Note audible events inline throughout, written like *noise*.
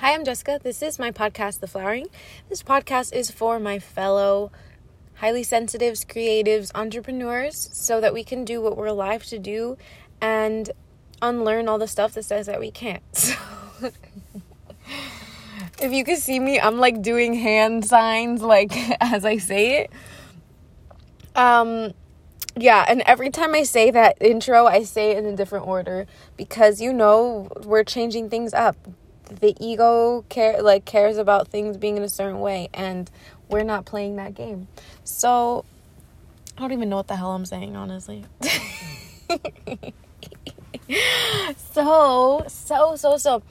Hi, I'm Jessica. This is my podcast, The Flowering. This podcast is for my fellow highly sensitives, creatives, entrepreneurs, so that we can do what we're alive to do and unlearn all the stuff that says that we can't. *laughs* So, if you can see me, I'm like doing hand signs, like *laughs* as I say it. Um, yeah, and every time I say that intro, I say it in a different order because you know we're changing things up. The ego care like cares about things being in a certain way, and we're not playing that game. So I don't even know what the hell I'm saying, honestly. *laughs* so, so, so, so.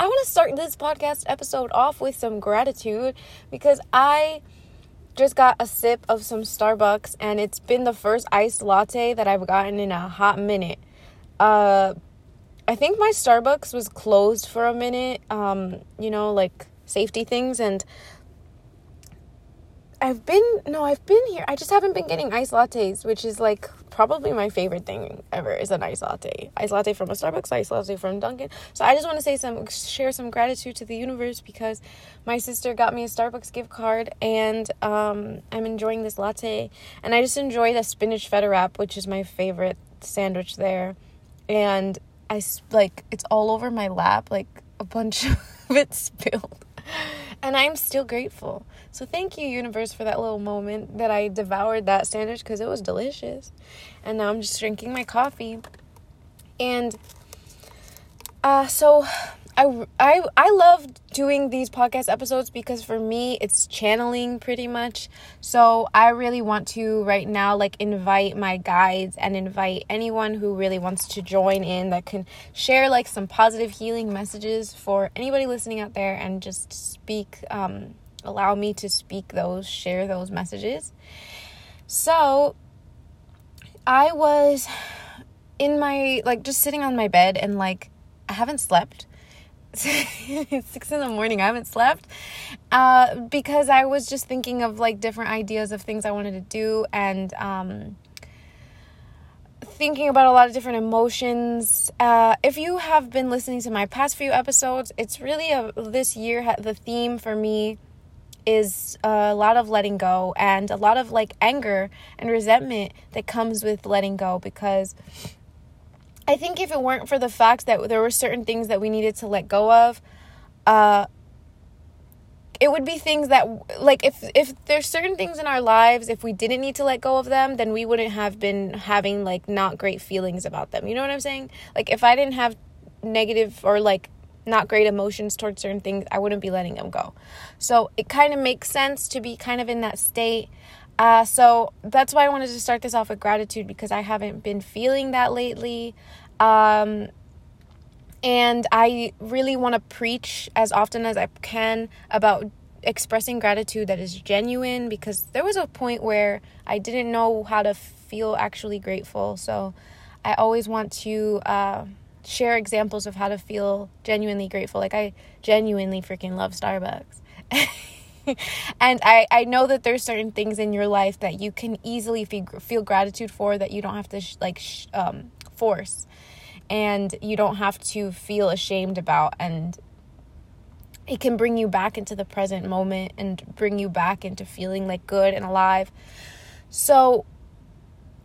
I want to start this podcast episode off with some gratitude because I just got a sip of some Starbucks and it's been the first iced latte that I've gotten in a hot minute. Uh I think my Starbucks was closed for a minute, um, you know, like safety things and I've been no, I've been here. I just haven't been getting iced lattes, which is like probably my favorite thing ever is an iced latte. Iced latte from a Starbucks, iced latte from Dunkin'. So I just want to say some share some gratitude to the universe because my sister got me a Starbucks gift card and um, I'm enjoying this latte. And I just enjoy the spinach feta wrap, which is my favorite sandwich there. And I like it's all over my lap, like a bunch *laughs* of it spilled. And I'm still grateful. So thank you, universe, for that little moment that I devoured that sandwich because it was delicious. And now I'm just drinking my coffee. And uh, so I, I, I love doing these podcast episodes because for me it's channeling pretty much. So I really want to right now like invite my guides and invite anyone who really wants to join in that can share like some positive healing messages for anybody listening out there and just speak um allow me to speak those, share those messages. So I was in my like just sitting on my bed and like I haven't slept six in the morning. I haven't slept uh, because I was just thinking of like different ideas of things I wanted to do and um, thinking about a lot of different emotions. Uh, if you have been listening to my past few episodes, it's really a this year the theme for me is a lot of letting go and a lot of like anger and resentment that comes with letting go because I think if it weren't for the fact that there were certain things that we needed to let go of, uh, it would be things that like if if there's certain things in our lives if we didn't need to let go of them then we wouldn't have been having like not great feelings about them. You know what i'm saying? Like if i didn't have negative or like not great emotions towards certain things i wouldn't be letting them go. So it kind of makes sense to be kind of in that state uh, so that's why I wanted to start this off with gratitude because I haven't been feeling that lately. Um, and I really want to preach as often as I can about expressing gratitude that is genuine because there was a point where I didn't know how to feel actually grateful. So I always want to uh, share examples of how to feel genuinely grateful. Like I genuinely freaking love Starbucks. *laughs* *laughs* and I, I know that there's certain things in your life that you can easily feel, feel gratitude for that you don't have to sh- like sh- um, force. And you don't have to feel ashamed about and it can bring you back into the present moment and bring you back into feeling like good and alive. So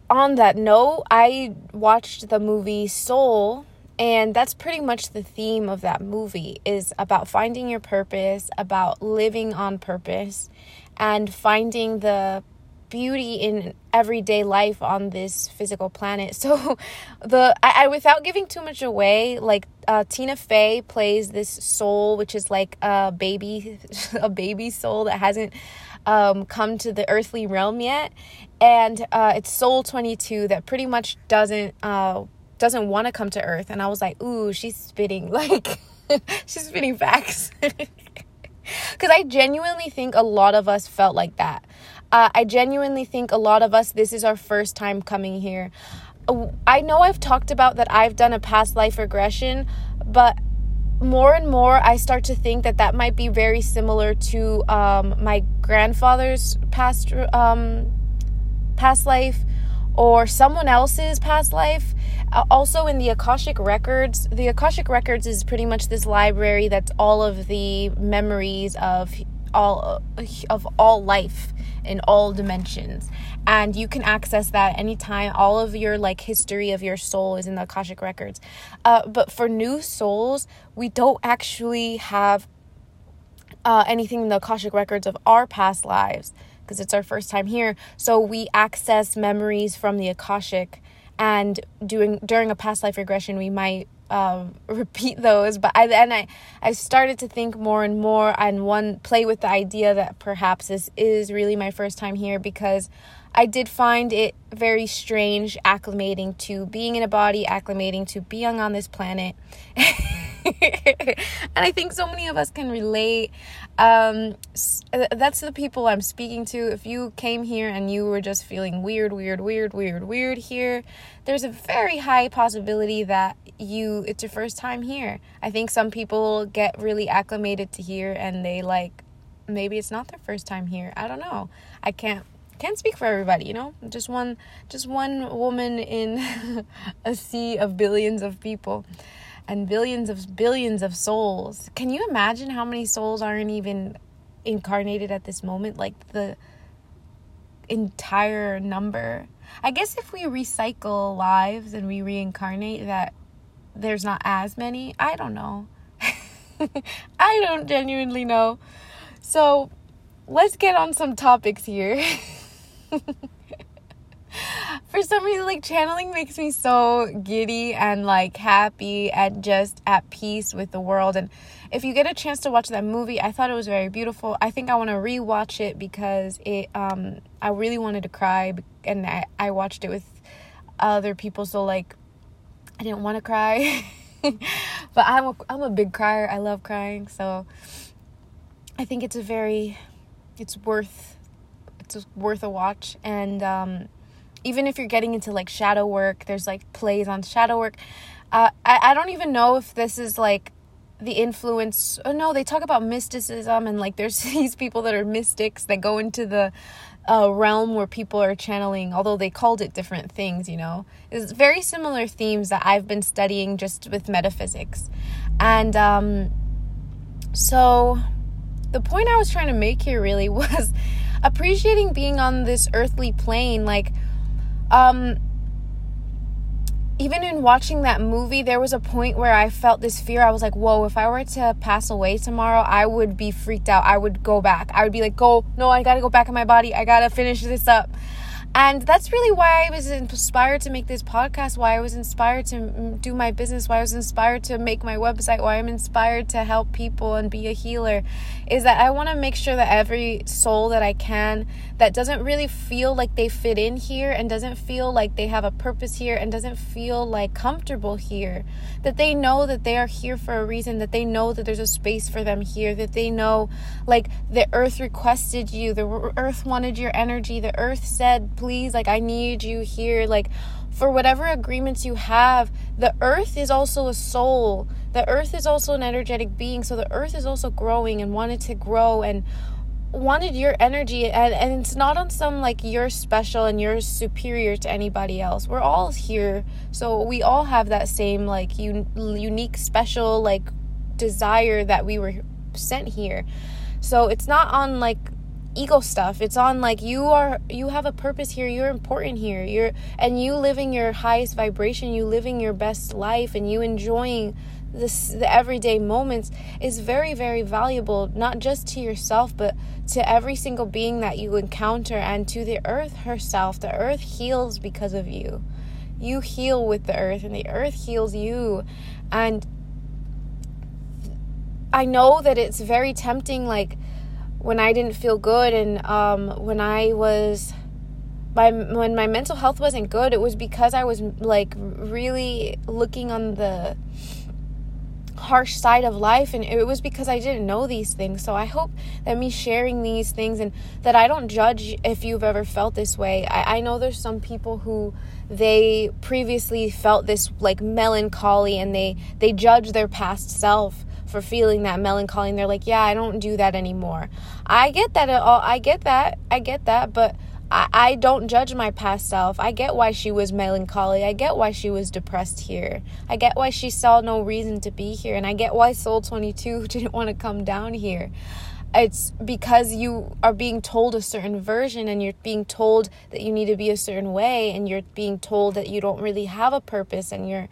on that note i watched the movie soul and that's pretty much the theme of that movie is about finding your purpose about living on purpose and finding the beauty in everyday life on this physical planet. *laughs* So the I, I without giving too much away like uh, tina fey plays this soul which is like a baby *laughs* a baby soul that hasn't um, come to the earthly realm yet. And uh, it's soul 22 that pretty much doesn't uh, doesn't want to come to earth and i was like ooh she's spitting *laughs* like *laughs* she's spitting facts. *laughs* Because i genuinely think a lot of us felt like that. Uh, i genuinely think a lot of us this is our first time coming here. I know i've talked about that i've done a past life regression but more and more i start to think that that might be very similar to um, my grandfather's past um, past life or someone else's past life. Uh, also, in the Akashic Records, the Akashic Records is pretty much this library that's all of the memories of all of all life in all dimensions. And you can access that anytime. All of your like history of your soul is in the akashic records. Uh, but for new souls we don't actually have uh, anything in the akashic records of our past lives because it's our first time here. So we access memories from the Akashic and doing during a past life regression we might um, *laughs* repeat those but I then I I started to think more and more and one play with the idea that perhaps this is really my first time here because I did find it very strange acclimating to being in a body acclimating to being on this planet *laughs* and I think so many of us can relate. Um, uh, that's the people I'm speaking to. If you came here and you were just feeling weird, weird, weird, weird, weird here, there's a very high possibility that you it's your first time here. I think some people get really acclimated to here and they like maybe it's not their first time here. I don't know. I can't can't speak for everybody, you know? Just one just one woman in *laughs* a sea of billions of people and billions of billions of souls. Can you imagine how many souls aren't even incarnated at this moment? Like the entire number. I guess if we recycle lives and we reincarnate, that there's not as many. I don't know. *laughs* I don't genuinely know. So let's get on some topics here. *laughs* for some reason like channeling makes me so giddy and like happy and just at peace with the world. And if you get a chance to watch that movie i thought it was very beautiful. I think i want to rewatch it because it um i really wanted to cry and i, I watched it with other people so like i didn't want to cry. *laughs* But i'm a, i'm a big crier. I love crying so i think it's a very it's worth it's worth a watch. And um even if you're getting into like shadow work, there's like plays on shadow work. Uh, I, I don't even know if this is like the influence. Oh no, they talk about mysticism and like there's *laughs* these people that are mystics that go into the uh, realm where people are channeling, although they called it different things, you know. It's very similar themes that I've been studying just with metaphysics. And um, so the point I was trying to make here really *laughs* was appreciating being on this earthly plane. Like, um, even in watching that movie, there was a point where I felt this fear. I was like, whoa, if I were to pass away tomorrow, I would be freaked out. I would go back. I would be like, go, no, I gotta go back in my body. I gotta finish this up. And that's really why I was inspired to make this podcast, why I was inspired to mm, do my business, why I was inspired to make my website, why I'm inspired to help people and be a healer is that I want to make sure that every soul that I can that doesn't really feel like they fit in here and doesn't feel like they have a purpose here and doesn't feel like comfortable here, that they know that they are here for a reason, that they know that there's a space for them here, that they know like the earth requested you, the earth wanted your energy, the earth said, please, like, I need you here. Like, for whatever agreements you have, the earth is also a soul. The earth is also an energetic being. So the earth is also growing and wanted to grow and wanted your energy and, and it's not on some like you're special and you're superior to anybody else we're all here so we all have that same like un- unique special like desire that we were sent here so it's not on like ego stuff. It's on like you are you have a purpose here. You're important here. You're and you living your highest vibration you living your best life and you enjoying this the everyday moments is very very valuable not just to yourself but to every single being that you encounter and to the earth herself. The earth heals because of you. You heal with the earth and the earth heals you. And i know that it's very tempting like when I didn't feel good and um, when I was my when my mental health wasn't good, it was because I was like really looking on the harsh side of life and it was because I didn't know these things. So I hope that me sharing these things and that I don't judge if you've ever felt this way. I, I know there's some people who they previously felt this like melancholy and they they judge their past self for feeling that melancholy and they're like yeah i don't do that anymore i get that at all i get that i get that but I, I don't judge my past self. I get why she was melancholy. I get why she was depressed here. I get why she saw no reason to be here. And I get why Soul 22 *laughs* didn't want to come down here. It's because you are being told a certain version and you're being told that you need to be a certain way and you're being told that you don't really have a purpose and you're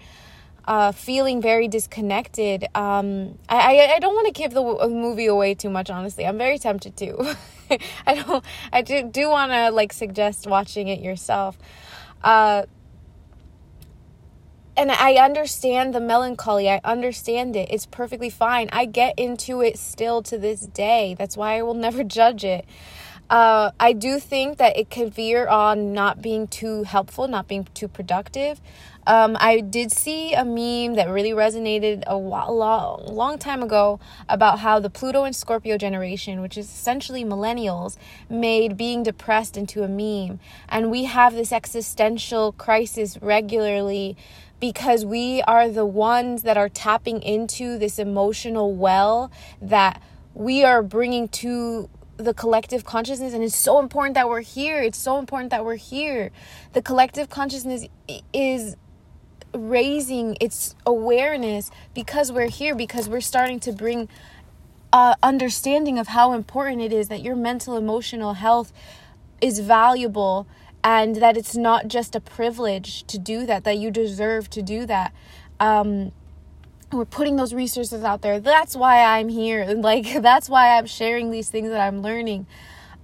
uh, feeling very disconnected. Um, I, I, I don't want to give the movie away too much, honestly. I'm very tempted to. *laughs* I don't. I do, do want to like suggest watching it yourself. Uh, and I understand the melancholy. I understand it. It's perfectly fine. I get into it still to this day. That's why I will *laughs* never judge it. Uh, I do think that it can veer on not being too helpful, not being too productive. Um, I did see a meme that really resonated a long, long time ago about how the Pluto and Scorpio generation, which is essentially millennials, made being depressed into a meme. And we have this existential crisis regularly because we are the ones that are tapping into this emotional well that we are bringing to the collective consciousness. And it's so important that we're here. It's so important that we're here. The collective consciousness is raising its awareness because we're here because we're starting to bring uh, understanding of how important it is that your mental emotional health is valuable and that it's not just a privilege to do that that you deserve to do that. Um, we're putting those resources out there. That's why i'm here. *laughs* Like that's why i'm sharing these things that i'm learning.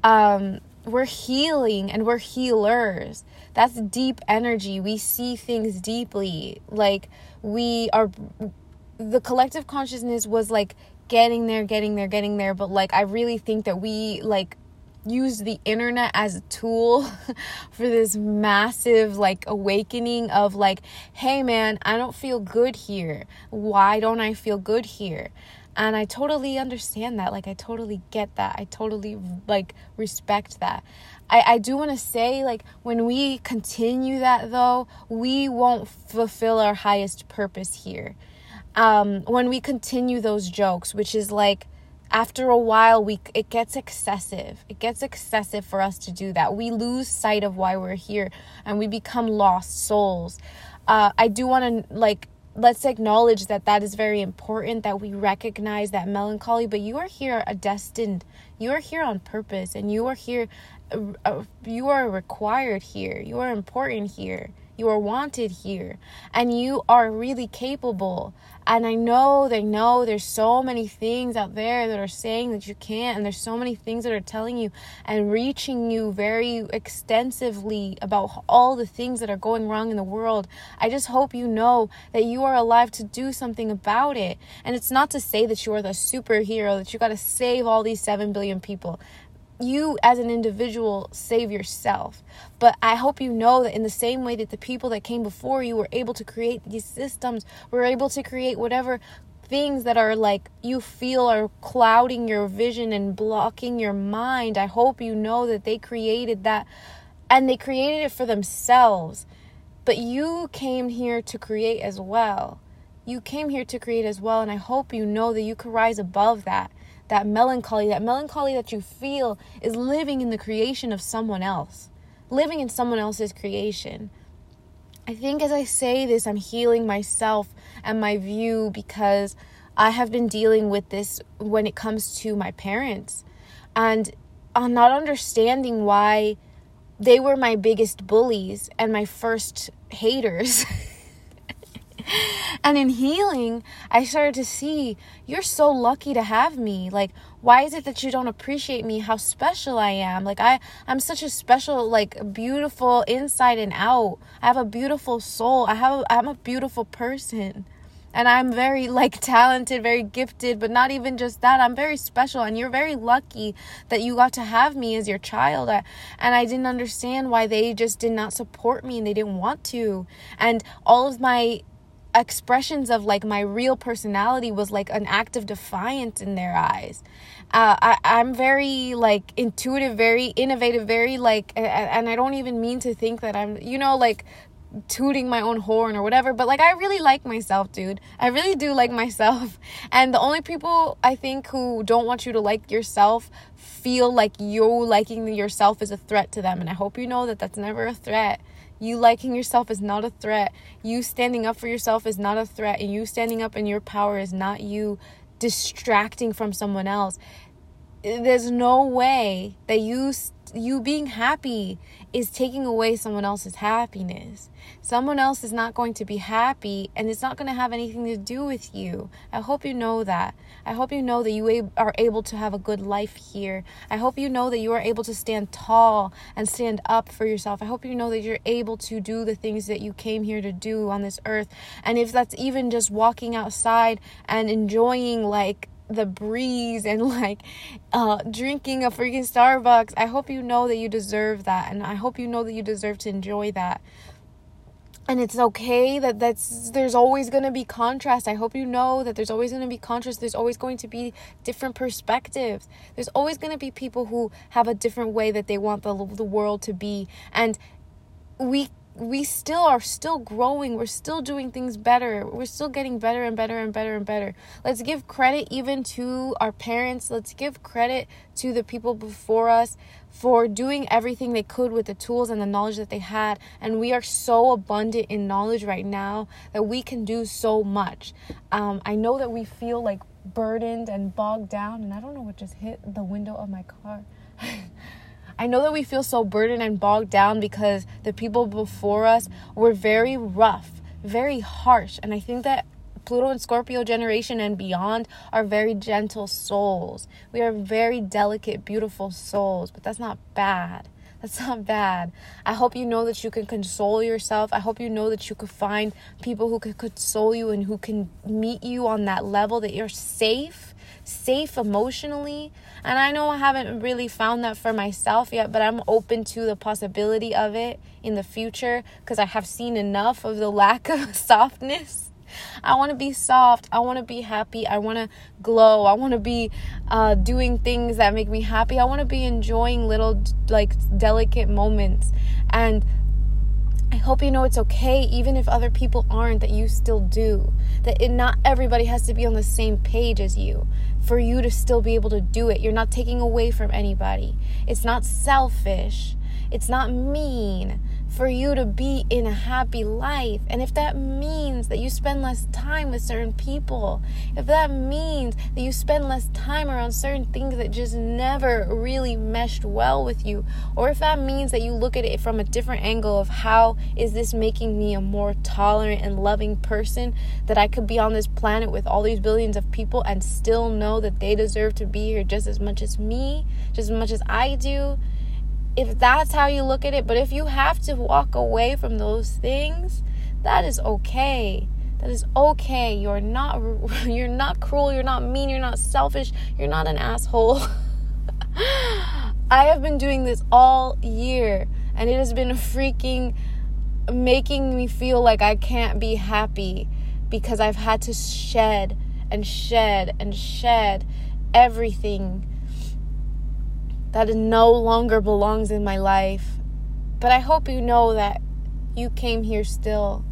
Um, we're healing and we're healers. That's deep energy. We see things deeply. Like we are the collective consciousness was like getting there getting there getting there. But like i really think that we like use the internet as a tool *laughs* for this massive like awakening of like hey man i don't feel good here. Why don't i feel good here and i totally understand that. Like i totally get that. I totally like respect that. I i do want to say like when we continue that though we won't fulfill our highest purpose here. Um when we continue those jokes which is like after a while we it gets excessive. It gets excessive for us to do that. We lose sight of why we're here and we become lost souls. Uh, i do want to like let's acknowledge that that is very important that we recognize that melancholy but you are here a destined you are here on purpose and you are here uh, you are required here. You are important here you are wanted here and you are really capable. And I know they know there's so many things out there that are saying that you can't, and there's so many things that are telling you and reaching you very extensively about all the things that are going wrong in the world. I just hope you know that you are alive to do something about it. And it's not to say that you are the superhero, that you got to save all these 7 billion people you as an individual save yourself. But I hope you know that in the same way that the people that came before you were able to create these systems, were able to create whatever things that are like you feel are clouding your vision and blocking your mind. I hope you know that they created that and they created it for themselves. But you came here to create as well. You came here to create as well, and I hope you know that you can rise above that that melancholy, that melancholy that you feel is living in the creation of someone else, living in someone else's creation. I think as I say this, I'm healing myself and my view because I have been dealing with this when it comes to my parents. And I'm not understanding why they were my biggest bullies and my first haters. *laughs* *laughs* and in healing, I started to see you're so lucky to have me. Like, why is it that you don't appreciate me how special I am? Like I I'm such a special like beautiful inside and out. I have a beautiful soul. I have I'm a beautiful person. And I'm very like *laughs* talented, very gifted, but not even just that. I'm very special and you're very lucky that you got to have me as your child. I, and I didn't understand why they just did not support me and they didn't want to. And all of my expressions of like my real personality was like an act of defiance in their eyes. Uh, I, I'm very like intuitive, very innovative, very like, and I don't even mean to think that I'm, you know, like tooting my own horn or whatever, but like I really like myself, dude. I really do like myself. *laughs* And the only people I think who don't want you to like yourself feel like you liking yourself is a threat to them. And I hope you know that that's never a threat. You liking yourself is not a threat. You standing up for yourself is not a threat. And you standing up in your power is not you distracting from someone else. There's no way that you you being happy is taking away someone else's happiness. Someone else is not going to be happy and it's not going to have anything to do with you. I hope you know that. I hope you know that you are able to have a good life here. I hope you know that you are able to stand tall and stand up for yourself. I hope you know that you're able to do the things that you came here to do on this earth. And if that's even just walking outside and enjoying like the breeze and *laughs* like uh, drinking a freaking Starbucks. I hope you know that you deserve that, and I hope you know that you deserve to enjoy that. And it's okay that that's there's always going to be contrast. I hope you know that there's always going to be contrast. There's always going to be different perspectives. There's always going to be people who have a different way that they want the the world to be. And we we still are still growing. We're still doing things better. We're still getting better and better and better and better. Let's give credit even to our parents. Let's give credit to the people before us for doing everything they could with the tools and the knowledge that they had. And we are so abundant in knowledge right now that we can do so much. Um, I know that we feel like burdened and bogged down, and I don't know what just hit the window of my car. *laughs* I know that we feel so burdened and bogged down because the people before us were very rough, very harsh. And I think that Pluto and Scorpio generation and beyond are very gentle souls. We are very delicate, beautiful souls, but that's not bad. That's not bad. I hope you know that you can console yourself. I hope you know that you could find people who can console you and who can meet you on that level that you're safe safe emotionally. And I know I haven't really found that for myself yet, but I'm open to the possibility of it in the future because I have seen enough of the *laughs* lack of softness. I want to be soft. I want to be happy. I want to glow. I want to be uh, doing things that make me happy. I want to be enjoying little, like, delicate moments. And I hope you know it's okay, even if other people aren't, that you still do. That it, not everybody has to be on the same page as you for you to still be able to do it. You're not taking away from anybody. It's not selfish. It's not mean for you to be in a happy life. And if that means that you spend less time with certain people, if that means that you spend less time around certain things that just never really meshed well with you, or if that means that you look at it from a different angle of how is this making me a more tolerant and loving person, that I could be on this planet with all these billions of people and still know that they deserve to be here just as much as me, just as much as I do if that's how you look at it, but if you have to walk away from those things, that is okay. That is okay. You're not *laughs* you're not cruel, you're not mean, you're not selfish, you're not an asshole. *laughs* I have been doing this all year and it has been freaking making me feel like I can't be happy because I've had to shed and shed and shed everything that no longer belongs in my life. But I hope you know that you came here still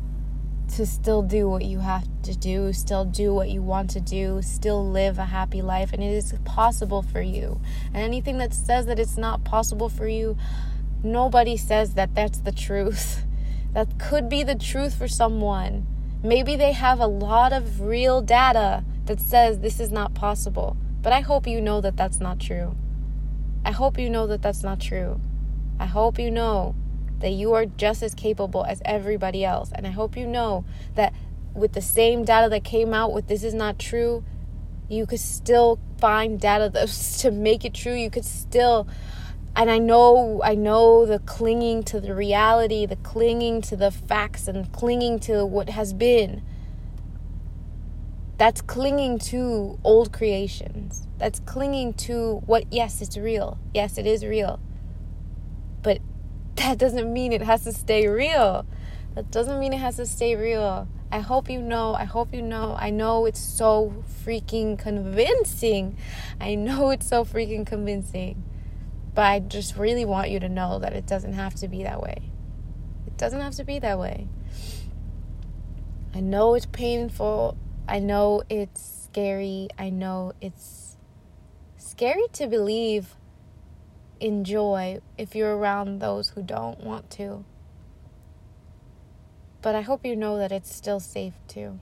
to still do what you have to do, still do what you want to do, still live a happy life, and it is possible for you. And anything that says that it's not possible for you, nobody says that that's the truth. *laughs* That could be the truth for someone. Maybe they have a lot of real data that says this is not possible, but I hope you know that that's not true. I hope you know that that's not true. I hope you know that you are just as capable as everybody else. And I hope you know that with the same data that came out with this is not true, you could still find data *laughs* to make it true. You could still and I know I know the clinging to the reality, the clinging to the facts and clinging to what has been. That's clinging to old creations. That's clinging to what, yes, it's real. Yes, it is real. But that doesn't mean it has to stay real. That doesn't mean it has to stay real. I hope you know. I hope you know. I know it's so freaking convincing. I know it's so freaking convincing. But I just really want you to know that it doesn't have to be that way. It doesn't have to be that way. I know it's painful. I know it's scary. I know it's scary to believe enjoy if you're around those who don't want to. But I hope you know that it's still safe too.